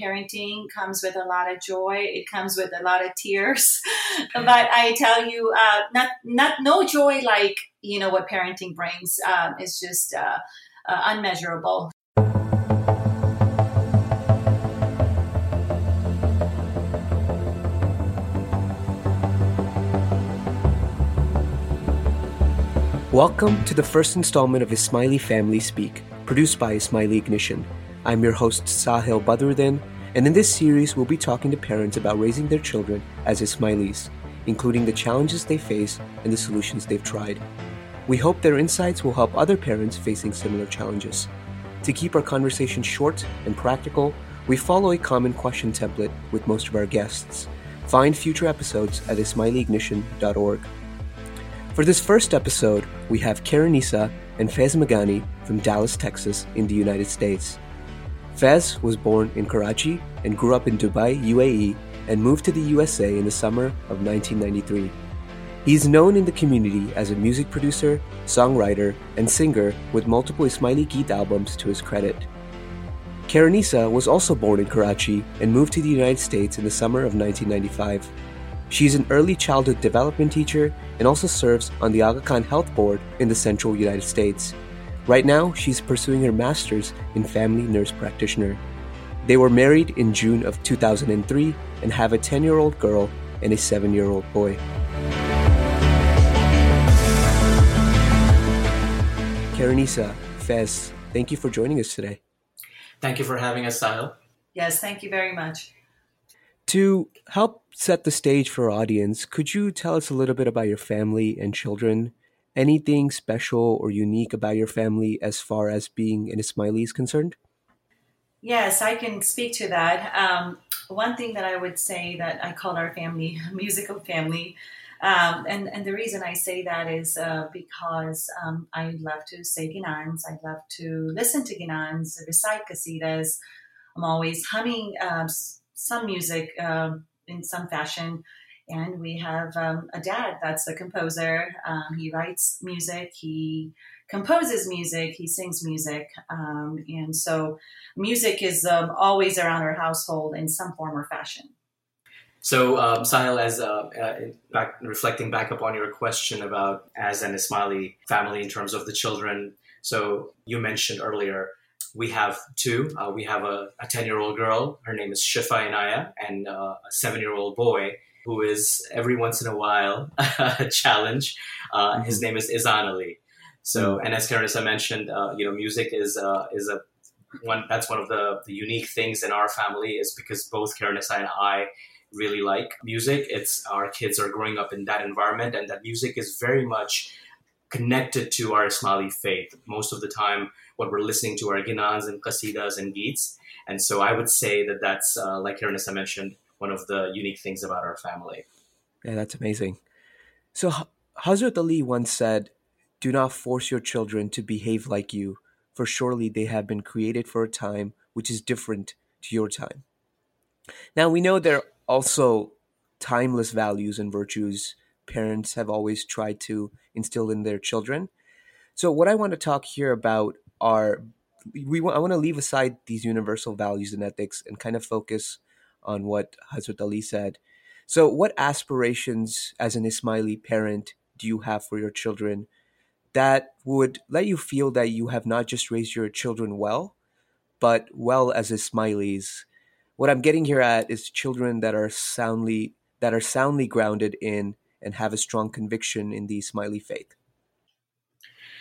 Parenting comes with a lot of joy. It comes with a lot of tears. but I tell you, uh, not not no joy like you know what parenting brings. Um, it's just uh, uh, unmeasurable. Welcome to the first installment of Ismaili Family Speak, produced by Ismaili Ignition. I'm your host, Sahil Badruddin, and in this series, we'll be talking to parents about raising their children as Ismailis, including the challenges they face and the solutions they've tried. We hope their insights will help other parents facing similar challenges. To keep our conversation short and practical, we follow a common question template with most of our guests. Find future episodes at ismailiignition.org. For this first episode, we have Khairunissa and Fez Meghani from Dallas, Texas, in the United States. Fez was born in Karachi and grew up in Dubai, UAE, and moved to the USA in the summer of 1993. He is known in the community as a music producer, songwriter, and singer with multiple Ismaili Geet albums to his credit. Khairunissa was also born in Karachi and moved to the United States in the summer of 1995. She is an early childhood development teacher and also serves on the Aga Khan Health Board in the central United States. Right now, she's pursuing her master's in family nurse practitioner. They were married in June of 2003 and have a 10 year old girl and a 7 year old boy. Khairunissa, Fez, thank you for joining us today. Thank you for having us, Sahil. Yes, thank you very much. To help set the stage for our audience, could you tell us a little bit about your family and children? Anything special or unique about your family as far as being an Ismaili is concerned? Yes, I can speak to that. Um, one thing that I would say that I call our family musical family. Um, and, and the reason I say that is uh, because um, I love to say ginans. I love to listen to ginans, recite qasidas. I'm always humming um, some music um, in some fashion. And we have um, a dad that's a composer. Um, he writes music, he composes music, he sings music. Um, and so music is um, always around our household in some form or fashion. So, um, Sahil, as uh, uh, back, reflecting back upon your question about as an Ismaili family in terms of the children, so you mentioned earlier we have two. Uh, we have a 10 year old girl, her name is Shifa Inaya, and uh, a seven year old boy who is every once in a while a challenge. Uh, mm-hmm. His name is Izan Ali. So, mm-hmm. and as Karen mentioned, uh, you know, music is uh, is a one. That's one of the, the unique things in our family is because both Karen and I really like music. It's our kids are growing up in that environment, and that music is very much connected to our Ismaili faith. Most of the time, what we're listening to are ginans and qasidas and geets. And so I would say that that's, uh, like Khairunissa mentioned, one of the unique things about our family. Yeah, that's amazing. So Hazrat Ali once said, "Do not force your children to behave like you, for surely they have been created for a time which is different to your time." Now we know there are also timeless values and virtues parents have always tried to instill in their children. So what I want to talk here about are we want, I want to leave aside these universal values and ethics and kind of focus on what Hazrat Ali said. So, what aspirations as an Ismaili parent do you have for your children that would let you feel that you have not just raised your children well, but well as Ismailis? What I'm getting here at is children that are soundly that are soundly grounded in and have a strong conviction in the Ismaili faith.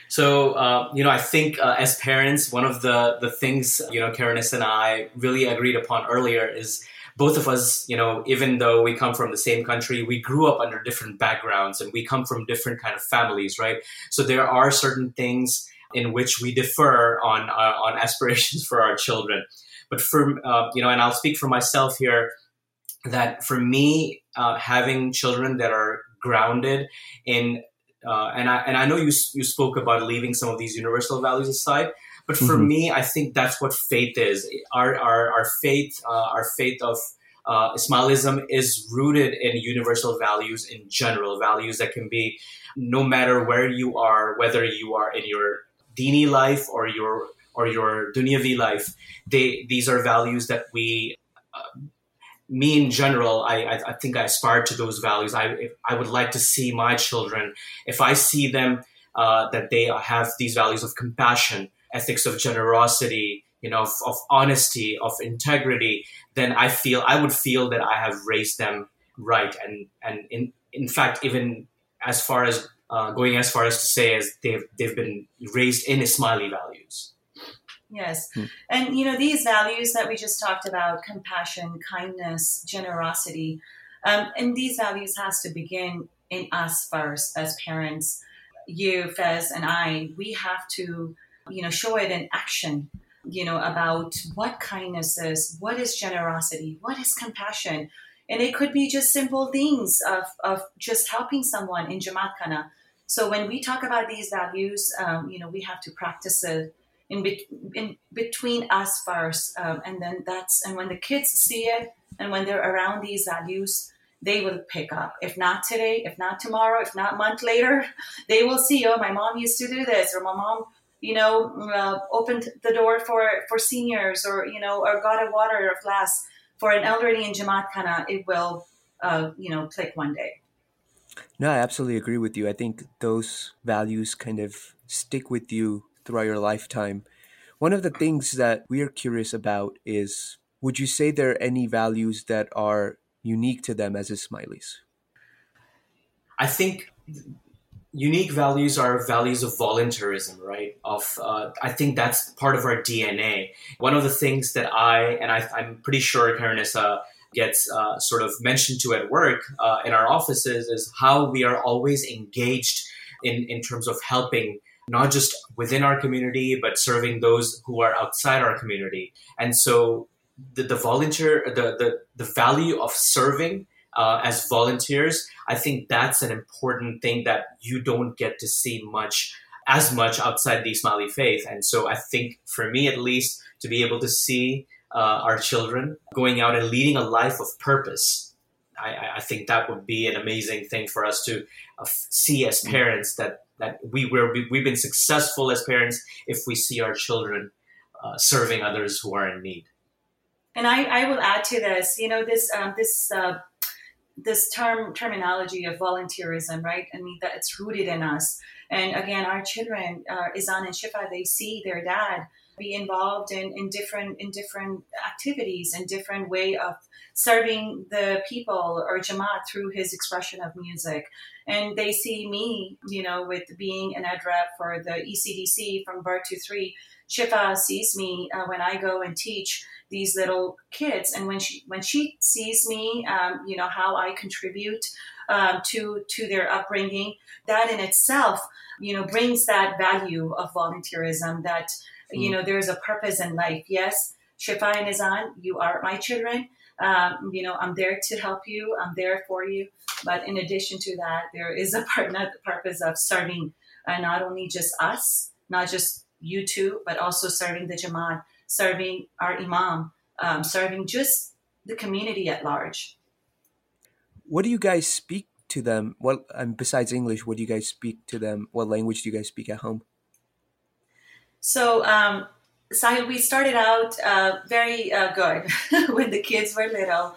So, uh, you know, I think uh, as parents, one of the, the things, you know, Khairunissa and I really agreed upon earlier is both of us, you know, even though we come from the same country, we grew up under different backgrounds and we come from different kind of families, right? So there are certain things in which we differ on uh, on aspirations for our children. But for uh, you know, and I'll speak for myself here, that for me, uh, having children that are grounded in uh, and I and I know you you spoke about leaving some of these universal values aside, but for mm-hmm. me, I think that's what faith is. Our our, our faith, uh, our faith of uh, Ismailism is rooted in universal values in general, values that can be no matter where you are, whether you are in your dini life or your or your dunyavi life. They these are values that we me in general, I, I, I think I aspire to those values. I, I would like to see my children, if I see them, uh, that they have these values of compassion, ethics of generosity, you know, of, of, honesty, of integrity, then I feel I would feel that I have raised them right, and and in in fact, even as far as uh, going as far as to say as they've they've been raised in Ismaili values. Yes. Hmm. And, you know, these values that we just talked about compassion, kindness, generosity um, and these values has to begin in us first as parents. You, Fez, and I, we have to, you know, show it in action, you know, about what kindness is, what is generosity, what is compassion. And it could be just simple things of, of just helping someone in Jamaat Khana. So when we talk about these values, um, you know, we have to practice it in, be- in between us first, um, and then that's and when the kids see it, and when they're around these values, they will pick up. If not today, if not tomorrow, if not month later, they will see. Oh, my mom used to do this, or my mom, you know, uh, opened the door for for seniors, or you know, or got a water or a flask for an elderly in Jamaat Khana. It will, uh, you know, click one day. No, I absolutely agree with you. I think those values kind of stick with you throughout your lifetime. One of the things that we are curious about is would you say there are any values that are unique to them as Ismailis? I think unique values are values of voluntarism, right? Of uh, I think that's part of our DNA. One of the things that I and I, am pretty sure Khairunissa gets uh, sort of mentioned to at work uh, in our offices is how we are always engaged in in terms of helping not just within our community, but serving those who are outside our community. And so the, the volunteer, the, the, the value of serving uh, as volunteers, I think that's an important thing that you don't get to see much as much outside the Ismaili faith. And so I think for me, at least, to be able to see uh, our children going out and leading a life of purpose, I, I, think that would be an amazing thing for us to uh, see as parents that that we were we've been successful as parents if we see our children uh, serving others who are in need. And I, I will add to this, you know, this um, this uh, this term terminology of volunteerism, right? I mean that it's rooted in us. And again, our children, uh, Izan and Shifa, they see their dad be involved in, in different in different activities and different way of serving the people or Jamaat through his expression of music. And they see me, you know, with being an ed rep for the ECDC from birth to three. Shifa sees me uh, when I go and teach these little kids, and when she when she sees me, um, you know how I contribute um, to to their upbringing. That in itself, you know, brings that value of volunteerism. That mm. you know, there's a purpose in life. Yes, Shifa and Izan, you are my children. Um, you know, I'm there to help you. I'm there for you. But in addition to that, there is a part, not the purpose of serving uh, not only just us, not just you two, but also serving the Jamaat, serving our Imam, um, serving just the community at large. What do you guys speak to them? What um, besides English, what do you guys speak to them? What language do you guys speak at home? So um, Sahil, we started out uh, very uh, good when the kids were little.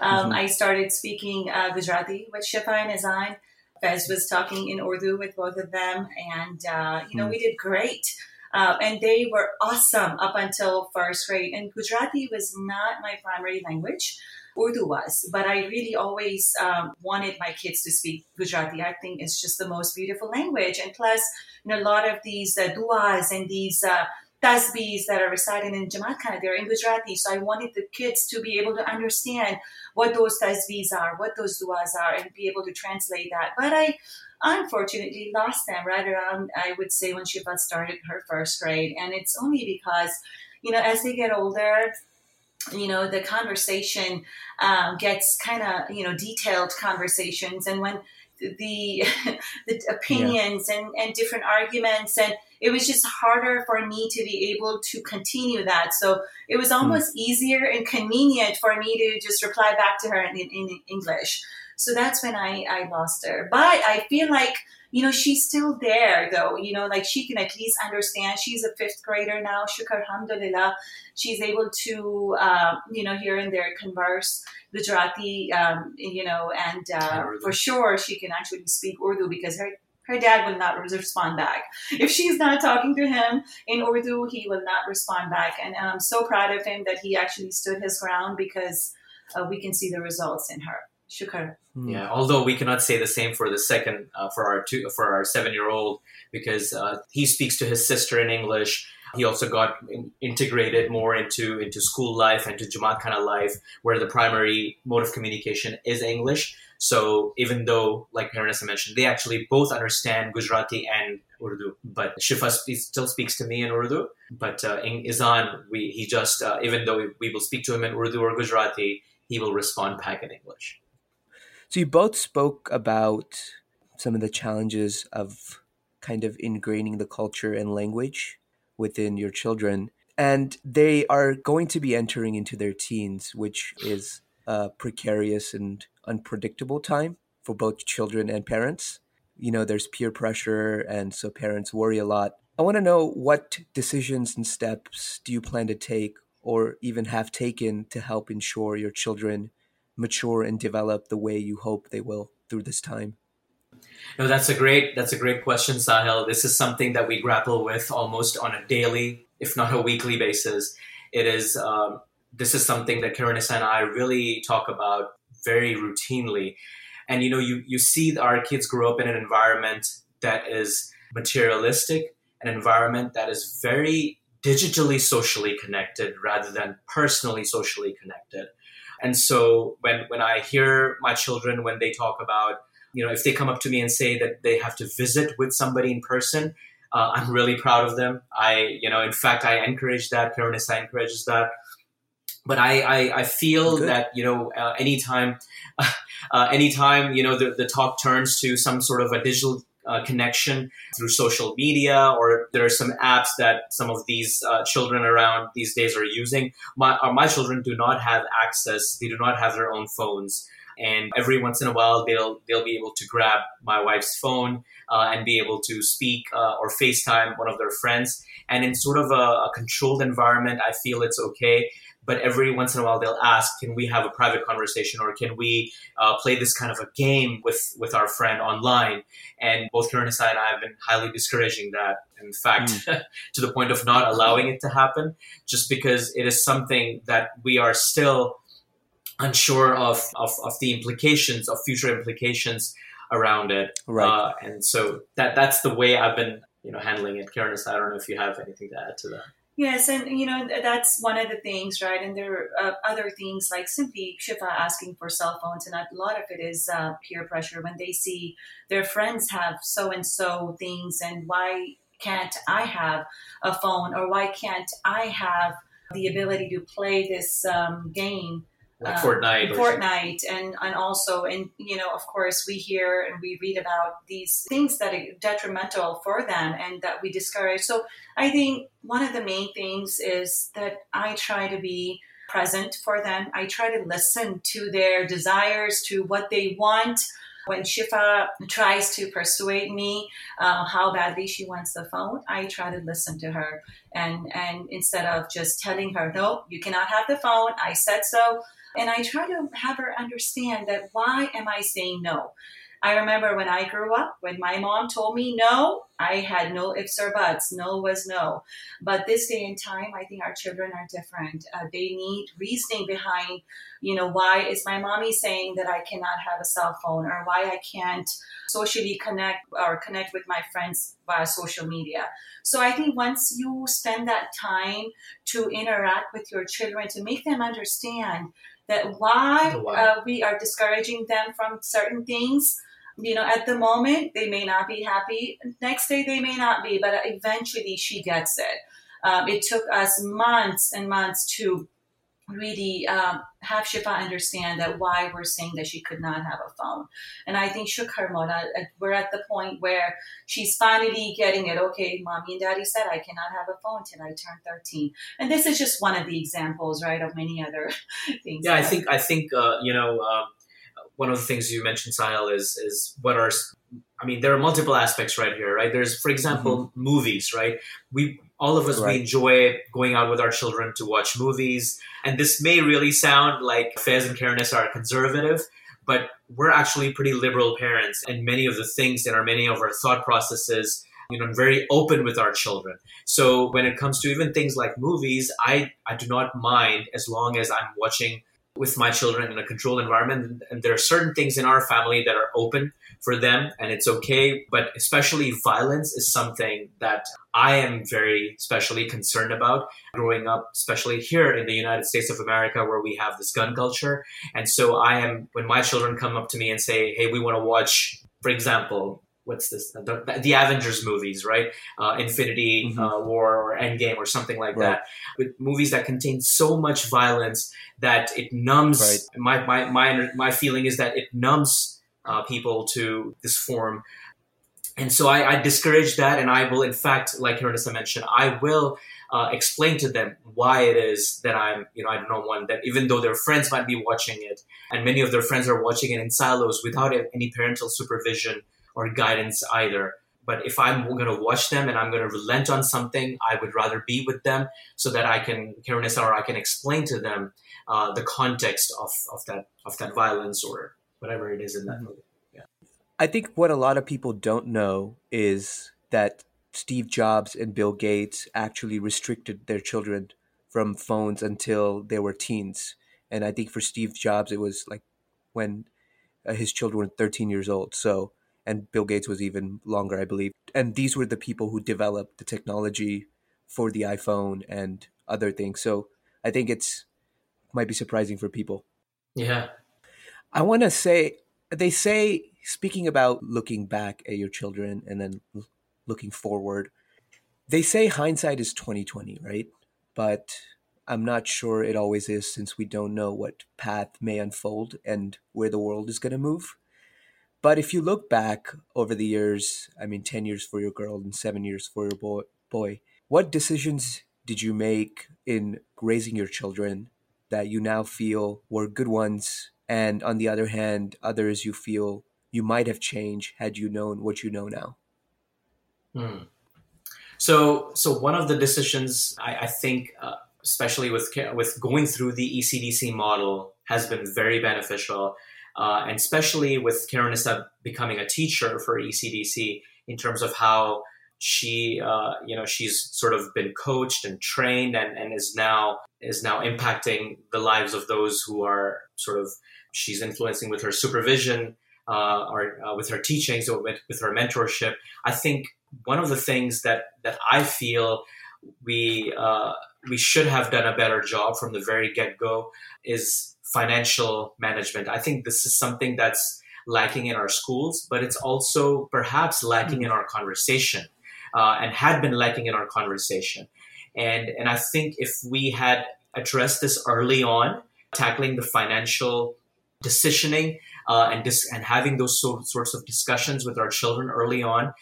Um, mm-hmm. I started speaking uh, Gujarati with Shifa and Izan. Fez was talking in Urdu with both of them, and uh, you know mm. we did great. Uh, and they were awesome up until first grade. And Gujarati was not my primary language. Urdu was, but I really always um, wanted my kids to speak Gujarati. I think it's just the most beautiful language, and plus, you know, a lot of these uh, duas and these uh, tasbihs that are recited in Jamaat they're in Gujarati. So I wanted the kids to be able to understand what those tasbihs are, what those duas are, and be able to translate that. But I unfortunately lost them right around, I would say, when Shifa started her first grade. And it's only because, you know, as they get older, you know, the conversation um, gets kind of, you know, detailed conversations. And when the the opinions yeah. and, and different arguments and it was just harder for me to be able to continue that so it was hmm. almost mm. easier and convenient for me to just reply back to her in, in english so that's when I, I lost her but i feel like you know, she's still there though, you know, like she can at least understand. She's a fifth grader now, shukar alhamdulillah. She's able to, uh, you know, here and there converse Gujarati, um, you know, and uh, for sure she can actually speak Urdu because her her dad will not respond back. If she's not talking to him in Urdu, he will not respond back. And I'm so proud of him that he actually stood his ground because uh, we can see the results in her. Shukar. Hmm. Yeah, although we cannot say the same for the second, uh, for our two, for our seven-year-old, because uh, he speaks to his sister in English. He also got in, integrated more into into school life and to Jamaat kind of life, where the primary mode of communication is English. So even though, like Khairunissa mentioned, they actually both understand Gujarati and Urdu, but Shifa still speaks to me in Urdu. But uh, in Izan, we he just uh, even though we, we will speak to him in Urdu or Gujarati, he will respond back in English. So you both spoke about some of the challenges of kind of ingraining the culture and language within your children. And they are going to be entering into their teens, which is a precarious and unpredictable time for both children and parents. You know, there's peer pressure, and so parents worry a lot. I want to know what decisions and steps do you plan to take or even have taken to help ensure your children mature and develop the way you hope they will through this time? No, that's a great that's a great question, Sahil. This is something that we grapple with almost on a daily, if not a weekly basis. It is um, this is something that Khairunissa and I really talk about very routinely. And you know, you you see our kids grow up in an environment that is materialistic, an environment that is very digitally socially connected rather than personally socially connected. And so when, when I hear my children, when they talk about, you know, if they come up to me and say that they have to visit with somebody in person, uh, I'm really proud of them. I, you know, in fact, I encourage that. Khairunissa encourages that. But I, I, I feel Good. that, you know, uh, anytime, uh, anytime, you know, the, the talk turns to some sort of a digital uh, connection through social media, or there are some apps that some of these uh, children around these days are using. My, uh, my children do not have access, they do not have their own phones. And every once in a while, they'll they'll be able to grab my wife's phone uh, and be able to speak uh, or FaceTime one of their friends. And in sort of a, a controlled environment, I feel it's okay but every once in a while they'll ask, "Can we have a private conversation, or can we uh, play this kind of a game with with our friend online?" And both Khairunissa and I have been highly discouraging that. In fact, mm. to the point of not allowing it to happen, just because it is something that we are still unsure of of, of the implications of future implications around it. Right. Uh, and so that that's the way I've been you know handling it. Khairunissa, I don't know if you have anything to add to that. Yes, and you know that's one of the things, right? And there are uh, other things like simply Shifa asking for cell phones, and a lot of it is uh, peer pressure when they see their friends have so and so things, and why can't I have a phone, or why can't I have the ability to play this um, game? Like um, Fortnite, Fortnite, and and also, and you know, of course, we hear and we read about these things that are detrimental for them and that we discourage. So, I think one of the main things is that I try to be present for them. I try to listen to their desires, to what they want. When Shifa tries to persuade me uh, how badly she wants the phone, I try to listen to her. And, and instead of just telling her, no, you cannot have the phone, I said so, and I try to have her understand that why am I saying no? I remember when I grew up, when my mom told me no, I had no ifs or buts. No was no. But this day and time, I think our children are different. Uh, they need reasoning behind, you know, why is my mommy saying that I cannot have a cell phone or why I can't socially connect or connect with my friends via social media. So I think once you spend that time to interact with your children to make them understand that why, why. Uh, we are discouraging them from certain things. You know at the moment they may not be happy. Next day they may not be but eventually she gets it. Um, it took us months and months to really um, have Shifa understand that why we're saying that she could not have a phone. And I think shukar Mowla. We're at the point where she's finally getting it. Okay, mommy and daddy said I cannot have a phone till I turn 13. And this is just one of the examples, right, of many other things. Yeah, I think, I think, uh, you know, um, one of the things you mentioned, Sahil, is is what are I mean, there are multiple aspects right here, right? There's, for example, mm-hmm. movies, right? We all of us right. we enjoy going out with our children to watch movies, and this may really sound like Fez and Khairunissa are conservative, but we're actually pretty liberal parents, and many of the things that are many of our thought processes you know I'm very open with our children so when it comes to even things like movies i i do not mind as long as i'm watching with my children in a controlled environment. And there are certain things in our family that are open for them and it's okay but especially violence is something that i am very especially concerned about. Growing up especially here in the united states of america where we have this gun culture. And so i am when my children come up to me and say hey we want to watch for example what's this the, the Avengers movies, right? Uh, Infinity mm-hmm. uh, War or Endgame or something like right. that. With movies that contain so much violence that it numbs. Right. My, my my my feeling is that it numbs uh, people to this form. And so I, I, discourage that, and I will, in fact, like Khairunissa mentioned, I will uh, explain to them why it is that I'm, you know, I don't know one that even though their friends might be watching it, and many of their friends are watching it in silos without any parental supervision, or guidance either. But if I'm going to watch them and I'm going to relent on something, I would rather be with them so that I can, or I can explain to them uh, the context of, of that of that violence or whatever it is in that mm-hmm. movie. Yeah. I think what a lot of people don't know is that Steve Jobs and Bill Gates actually restricted their children from phones until they were teens. And I think for Steve Jobs, it was like when uh, his children were 13 years old. So and Bill Gates was even longer, I believe. And these were the people who developed the technology for the iPhone and other things. So I think it's might be surprising for people. Yeah. I want to say they say speaking about looking back at your children and then looking forward. They say hindsight is 2020, right? But I'm not sure it always is since we don't know what path may unfold and where the world is going to move. But if you look back over the years, I mean, 10 years for your girl and seven years for your boy, boy what decisions did you make in raising your children that you now feel were good ones? And on the other hand, others you feel you might have changed had you known what you know now? Hmm. So, so one of the decisions I, I think, uh, especially with with going through the ECDC model, has been very beneficial uh, and especially with Khairunissa becoming a teacher for ECDC in terms of how she, uh, you know, she's sort of been coached and trained and, and is now is now impacting the lives of those who are sort of she's influencing with her supervision uh, or uh, with her teachings or with, with her mentorship. I think one of the things that that I feel we uh, we should have done a better job from the very get go is financial management. I think this is something that's lacking in our schools, but it's also perhaps lacking in our conversation uh, and had been lacking in our conversation. And, and I think if we had addressed this early on, tackling the financial decisioning uh, and, dis- and having those so- sorts of discussions with our children early on,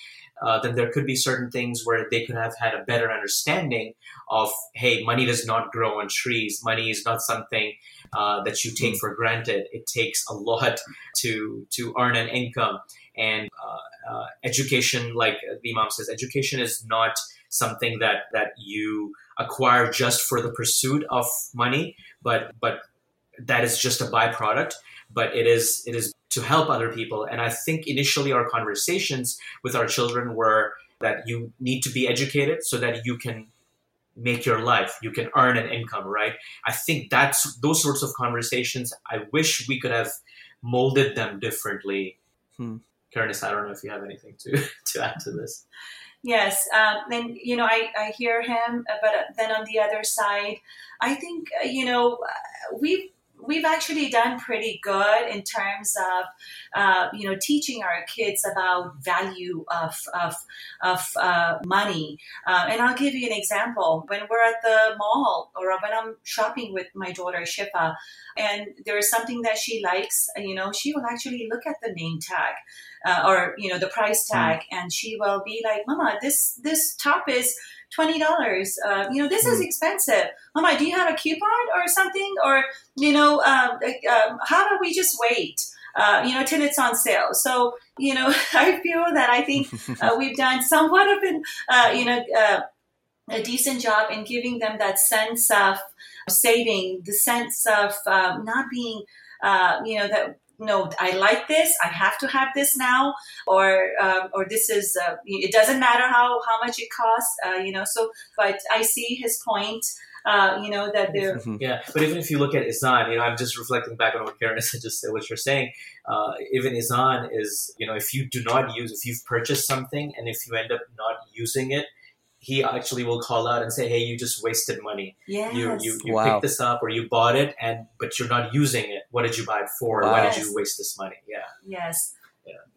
uh, then there could be certain things where they could have had a better understanding of, hey, money does not grow on trees. Money is not something uh, that you take for granted. It takes a lot to to earn an income, and uh, uh, education, like the Imam says, education is not something that that you acquire just for the pursuit of money, but but that is just a byproduct. But it is it is to help other people. And I think initially our conversations with our children were that you need to be educated so that you can make your life you can earn an income right i think that's those sorts of conversations i wish we could have molded them differently hmm. Khairunissa, i don't know if you have anything to to add to this yes um, and you know I, I hear him but then on the other side i think uh, you know we've we've actually done pretty good in terms of uh, you know teaching our kids about value of of, of uh, money uh, and i'll give you an example when we're at the mall or when i'm shopping with my daughter shifa and there's something that she likes you know she will actually look at the name tag uh, or you know the price tag mm. and she will be like mama this this top is twenty dollars. Uh, you know, this mm. is hmm. expensive. Mama, do you have a coupon or something? Or you know, um, um, how about we just wait? uh, you know, till it's on sale. So, you know, I feel that I think uh, we've done somewhat of an, uh, you know, uh, a decent job in giving them that sense of saving, the sense of um, not being, uh, you know, that no, I like this. I have to have this now, or um, or this is. Uh, it doesn't matter how how much it costs, uh, you know. So, but I see his point. Uh, you know that they're mm-hmm. yeah. But even if you look at Izan, you know, I'm just reflecting back on what Karen said, just what you're saying. Uh, even Izan is, you know, if you do not use, if you've purchased something and if you end up not using it, he actually will call out and say, "Hey, you just wasted money. Yes. You you, you wow. picked this up or you bought it and but you're not using it. What did you buy it for? Wow. Why did you waste this money?" Yeah. Yes.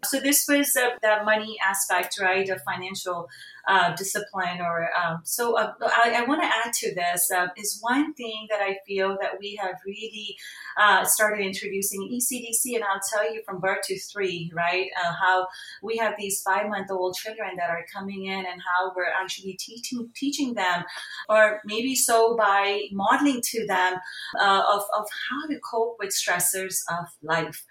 So this was uh, the money aspect, right? Of financial uh, discipline or um, so uh, I, I want to add to this uh, is one thing that I feel that we have really uh, started introducing ECDC and I'll tell you from birth to three right uh, how we have these five month old children that are coming in and how we're actually teaching teaching them or maybe so by modeling to them uh, of, of how to cope with stressors of life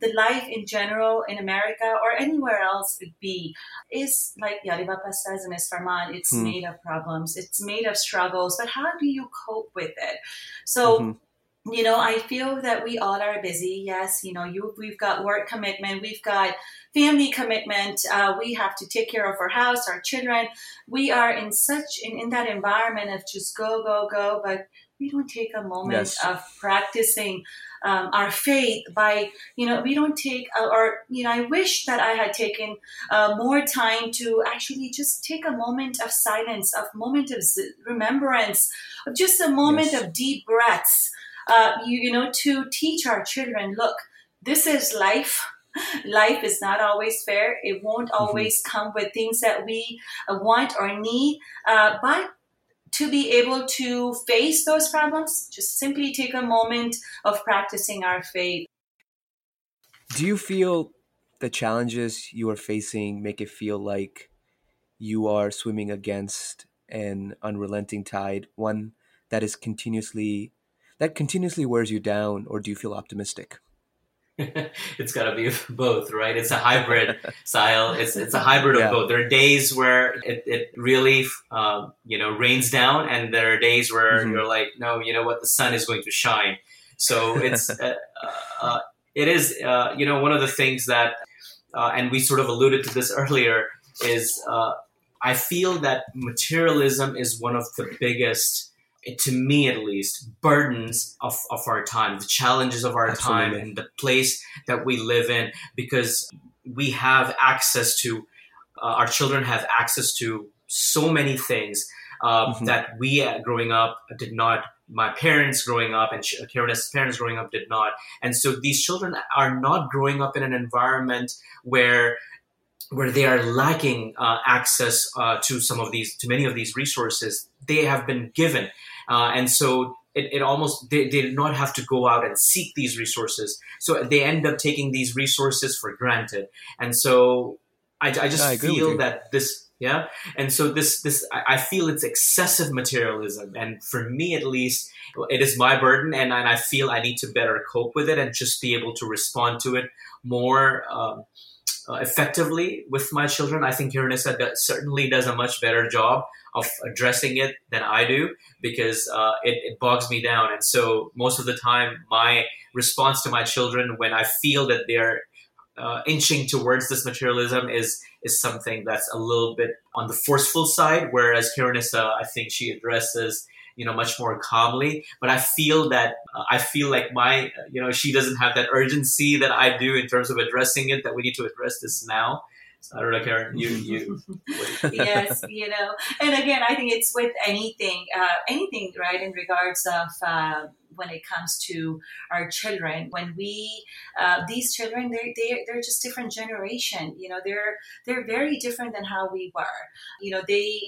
the life in general in America or anywhere else would be is like Yaribapa says in his Farman, it's hmm. made of problems, it's made of struggles, but how do you cope with it? So, mm-hmm. you know, I feel that we all are busy. Yes, you know, you we've got work commitment, we've got family commitment, uh, we have to take care of our house, our children. We are in such in, in that environment of just go, go, go, but we don't take a moment yes. of practicing um, our faith by you know we don't take uh, or you know i wish that i had taken uh, more time to actually just take a moment of silence of moment of remembrance of just a moment yes. of deep breaths uh, you, you know to teach our children look this is life life is not always fair it won't mm-hmm. always come with things that we uh, want or need uh, but to be able to face those problems, just simply take a moment of practicing our faith. Do you feel the challenges you are facing make it feel like you are swimming against an unrelenting tide, one that is continuously that continuously wears you down, or do you feel optimistic? it's got to be both, right? It's a hybrid style. It's it's a hybrid yeah. of both. There are days where it, it really um, you know rains down, and there are days where mm-hmm. you're like, no, you know what, the sun is going to shine. So it's uh, uh, it is uh, you know one of the things that, uh, and we sort of alluded to this earlier, is uh, I feel that materialism is one of the biggest to me at least, burdens of, of our time, the challenges of our Absolutely. time, and the place that we live in, because we have access to, uh, our children have access to so many things uh, mm-hmm. that we uh, growing up did not. My parents growing up and Karen's parents growing up did not. And so these children are not growing up in an environment where where they are lacking uh, access uh, to some of these to many of these resources they have been given. Uh, and so it, it almost they, they, did not have to go out and seek these resources. So they end up taking these resources for granted. And so i, I just I feel that this yeah? And so this this I, I feel it's excessive materialism. And for me at least it is my burden and, and i feel i need to better cope with it and just be able to respond to it more um, uh, effectively with my children. I think Khairunissa certainly does a much better job of addressing it than I do because uh, it, it, bogs me down. And so most of the time, my response to my children when I feel that they're uh, inching towards this materialism is is something that's a little bit on the forceful side, whereas Khairunissa, I think she addresses you know much more calmly but i feel that uh, i feel like my you know she doesn't have that urgency that i do in terms of addressing it that we need to address this now so I don't know, Karen. You, you. yes, you know, and again, I think it's with anything, uh, anything, right? In regards of uh, when it comes to our children, when we, uh, these children, they're, they're they're just different generation. You know, they're they're very different than how we were. You know, they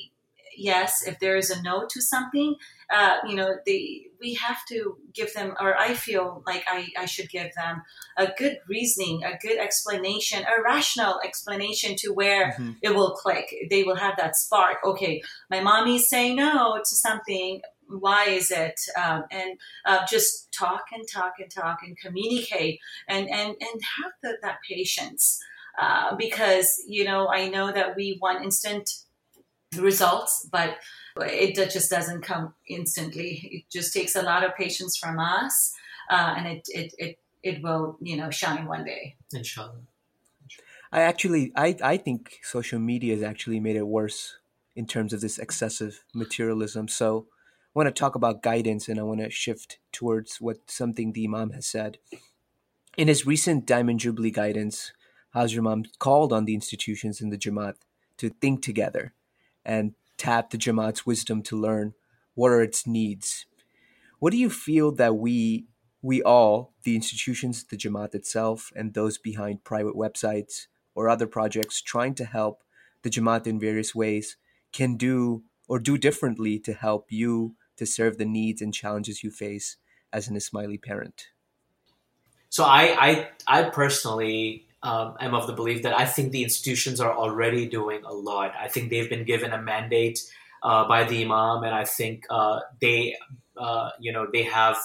yes, if there is a no to something, uh, you know, they we have to give them, or I feel like I, I should give them a good reasoning, a good explanation, a rational explanation to where mm-hmm. it will click. They will have that spark. Okay, my mommy's saying no to something. why is it um, and uh, just talk and talk and talk and communicate and and and have the, that patience uh, because you know i know that we want instant results but it just doesn't come instantly it just takes a lot of patience from us uh, and it, it it it will you know shine one day inshallah I actually, I, I think social media has actually made it worse in terms of this excessive materialism. So I want to talk about guidance and I want to shift towards what something the Imam has said. In his recent Diamond Jubilee guidance, Hazrat Imam called on the institutions in the Jamaat to think together and tap the Jamaat's wisdom to learn what are its needs. What do you feel that we we all, the institutions, the Jamaat itself, and those behind private websites or other projects trying to help the Jamaat in various ways can do or do differently to help you to serve the needs and challenges you face as an Ismaili parent? So I, I, I personally um, am of the belief that I think the institutions are already doing a lot. I think they've been given a mandate uh, by the Imam, and I think uh, they, uh, you know, they have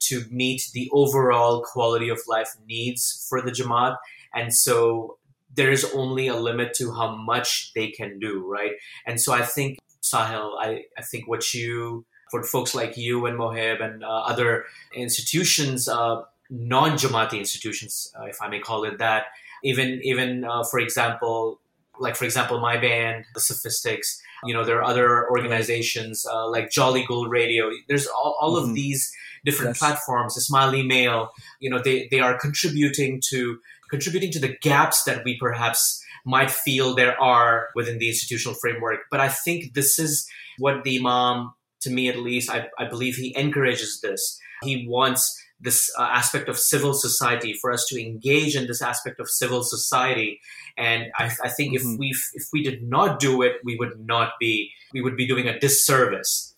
to meet the overall quality of life needs for the Jamaat. And so there is only a limit to how much they can do, right? And so I think, Sahil, I, I think what you, for folks like you and Mohib and uh, other institutions, uh, non Jamaati institutions, uh, if I may call it that, even, even uh, for example, like for example, my band, the Sophistics, you know, there are other organizations uh, like Jolly Gold Radio. There's all, all mm-hmm. of these different yes. platforms, Ismaili Mail, you know, they, they are contributing to contributing to the gaps that we perhaps might feel there are within the institutional framework. But I think this is what the Imam, to me at least, I, I believe he encourages this. He wants this uh, aspect of civil society for us to engage in this aspect of civil society and i, I think mm-hmm. if we if we did not do it we would not be we would be doing a disservice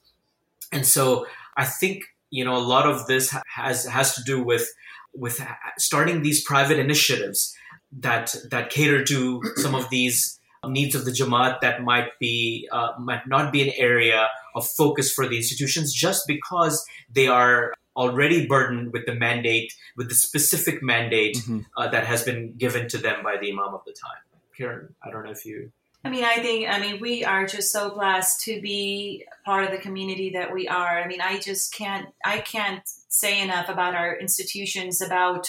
and so i think you know a lot of this has has to do with with starting these private initiatives that that cater to some of these needs of the Jamaat that might be uh, might not be an area of focus for the institutions just because they are already burdened with the mandate with the specific mandate mm-hmm. uh, that has been given to them by the imam of the time Karen, I don't know if you I mean, I think, I mean, we are just so blessed to be part of the community that we are. I mean, I just can't, I can't say enough about our institutions, about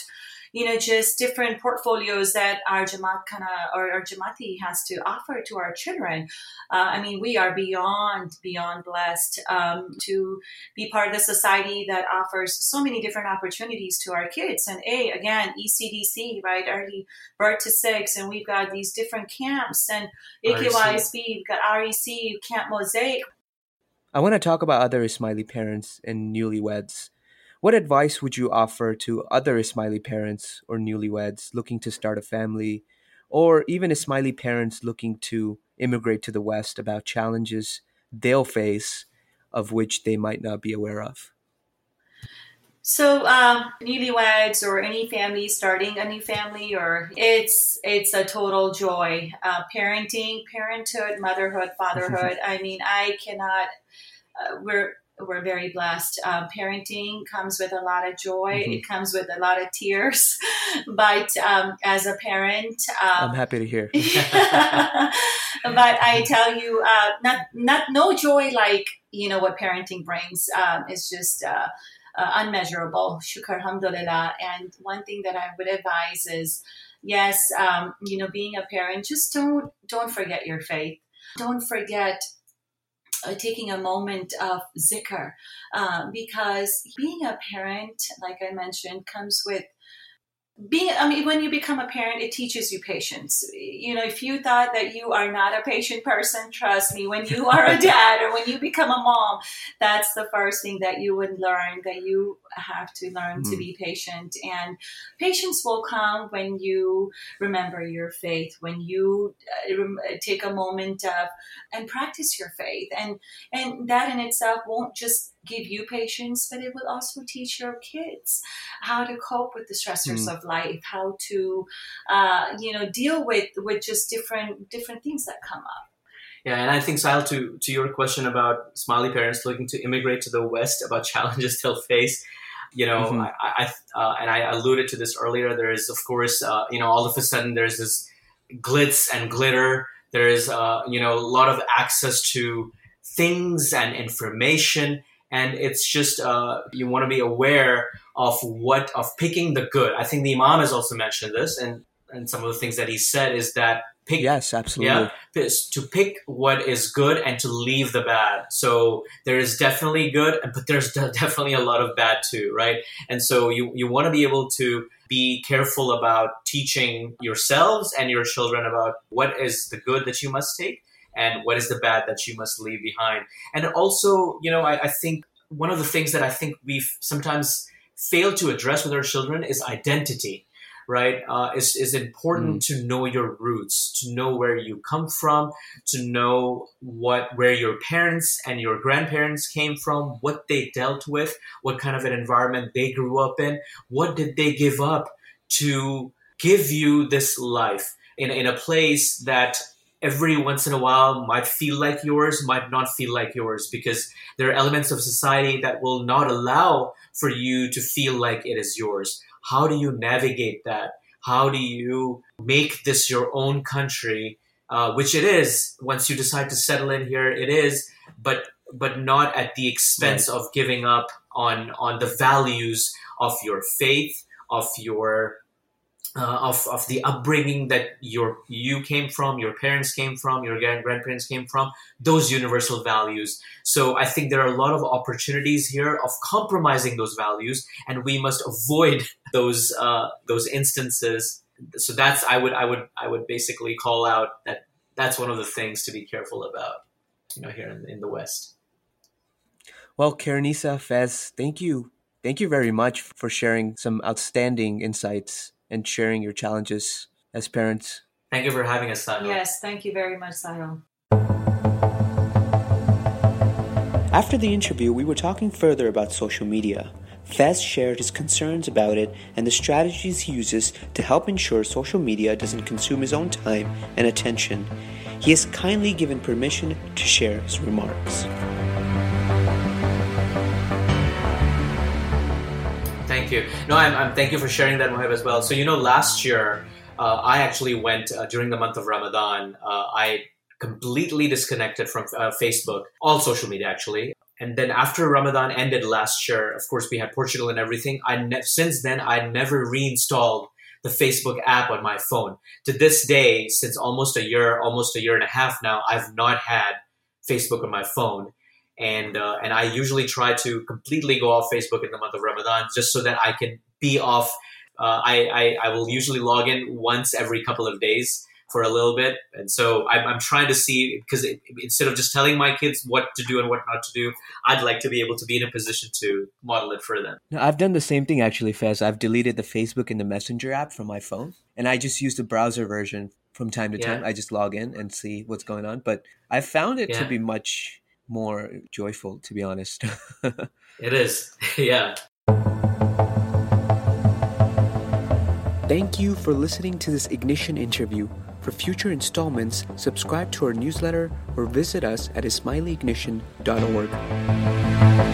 you know, just different portfolios that our Jamaat kind of or our Jamaati has to offer to our children. Uh, I mean, we are beyond beyond blessed um, to be part of the society that offers so many different opportunities to our kids. And a again, ECDC, right, early birth to six, and we've got these different camps and AKYSB, we've got REC, Camp Mosaic. I want to talk about other Ismaili parents and newlyweds what advice would you offer to other Ismaili parents or newlyweds looking to start a family, or even Ismaili parents looking to immigrate to the West about challenges they'll face of which they might not be aware of? So, um, newlyweds or any family starting a new family, or it's it's a total joy. Uh, parenting, parenthood, motherhood, fatherhood. I mean, I cannot. Uh, we're we're very blessed. Um, parenting comes with a lot of joy. Mm-hmm. It comes with a lot of tears. but um, as a parent, um, I'm happy to hear. but I tell you, uh, not not no joy like you know what parenting brings. Um, it's just. Uh, uh, unmeasurable. Shukr, alhamdulillah. And one thing that I would advise is, yes, um, you know, being a parent, just don't don't forget your faith. Don't forget uh, taking a moment of zikr um, because being a parent, like I mentioned, comes with being i mean when you become a parent it teaches you patience. You know if you thought that you are not a patient person trust me when you are a dad or when you become a mom that's the first thing that you would learn that you have to learn mm. to be patient. And patience will come when you remember your faith when you uh, take a moment of and practice your faith. And and that in itself won't just give you patience, but it will also teach your kids how to cope with the stressors mm. of life, how to, uh, you know, deal with with just different different things that come up. Yeah, and I think Sahil, to to your question about Ismaili parents looking to immigrate to the West, about challenges they'll face, you know, mm-hmm. I, I uh, and I alluded to this earlier. There is, of course, uh, you know, all of a sudden there's this glitz and glitter. There is, uh, you know, a lot of access to things and information, and it's just uh, you want to be aware of what of picking the good. I think the Imam has also mentioned this, and and some of the things that he said is that pick yes absolutely. Yeah to pick what is good and to leave the bad. So there is definitely good but there's definitely a lot of bad too right? And so you you want to be able to be careful about teaching yourselves and your children about what is the good that you must take and what is the bad that you must leave behind and also you know I, I think one of the things that i think we've sometimes failed to address with our children is identity right? Uh, it's, it's important mm. to know your roots, to know where you come from, to know what where your parents and your grandparents came from, what they dealt with, what kind of an environment they grew up in, what did they give up to give you this life in, in a place that every once in a while might feel like yours, might not feel like yours, because there are elements of society that will not allow for you to feel like it is yours how do you navigate that? How do you make this your own country, uh, which it is once you decide to settle in here, it is, but but not at the expense right. of giving up on on the values of your faith, of your uh, of, of the upbringing that your you came from, your parents came from, your grandparents came from, those universal values. So I think there are a lot of opportunities here of compromising those values, and we must avoid those uh, those instances. So that's I would I would I would basically call out that that's one of the things to be careful about, you know, here in, in the West. Well, Khairunissa, Fez, thank you. Thank you very much for sharing some outstanding insights and sharing your challenges as parents. Thank you for having us, Sahil. Yes, thank you very much, Sahil. After the interview, we were talking further about social media. Fez shared his concerns about it and the strategies he uses to help ensure social media doesn't consume his own time and attention. He has kindly given permission to share his remarks. You. No, I'm, I'm thank you for sharing that, Mohib, as well. So, you know, last year, uh, I actually went uh, during the month of Ramadan. Uh, I completely disconnected from uh, Facebook, all social media actually. And then after Ramadan ended last year, of course, we had Portugal and everything. I ne- since then I never reinstalled the Facebook app on my phone. To this day, since almost a year, almost a year and a half now, I've not had Facebook on my phone and uh, and I usually try to completely go off Facebook in the month of Ramadan just so that I can be off. Uh, I, I, I will usually log in once every couple of days for a little bit, and so I'm, I'm trying to see because instead of just telling my kids what to do and what not to do, I'd like to be able to be in a position to model it for them. No, I've done the same thing actually, Fez. I've deleted the Facebook and the Messenger app from my phone, and I just use the browser version from time to yeah. time. I just log in and see what's going on, but I found it yeah. to be much more joyful, to be honest. it is, yeah. Thank you for listening to this Ignition interview. For future installments, subscribe to our newsletter or visit us at ismailiignition.org.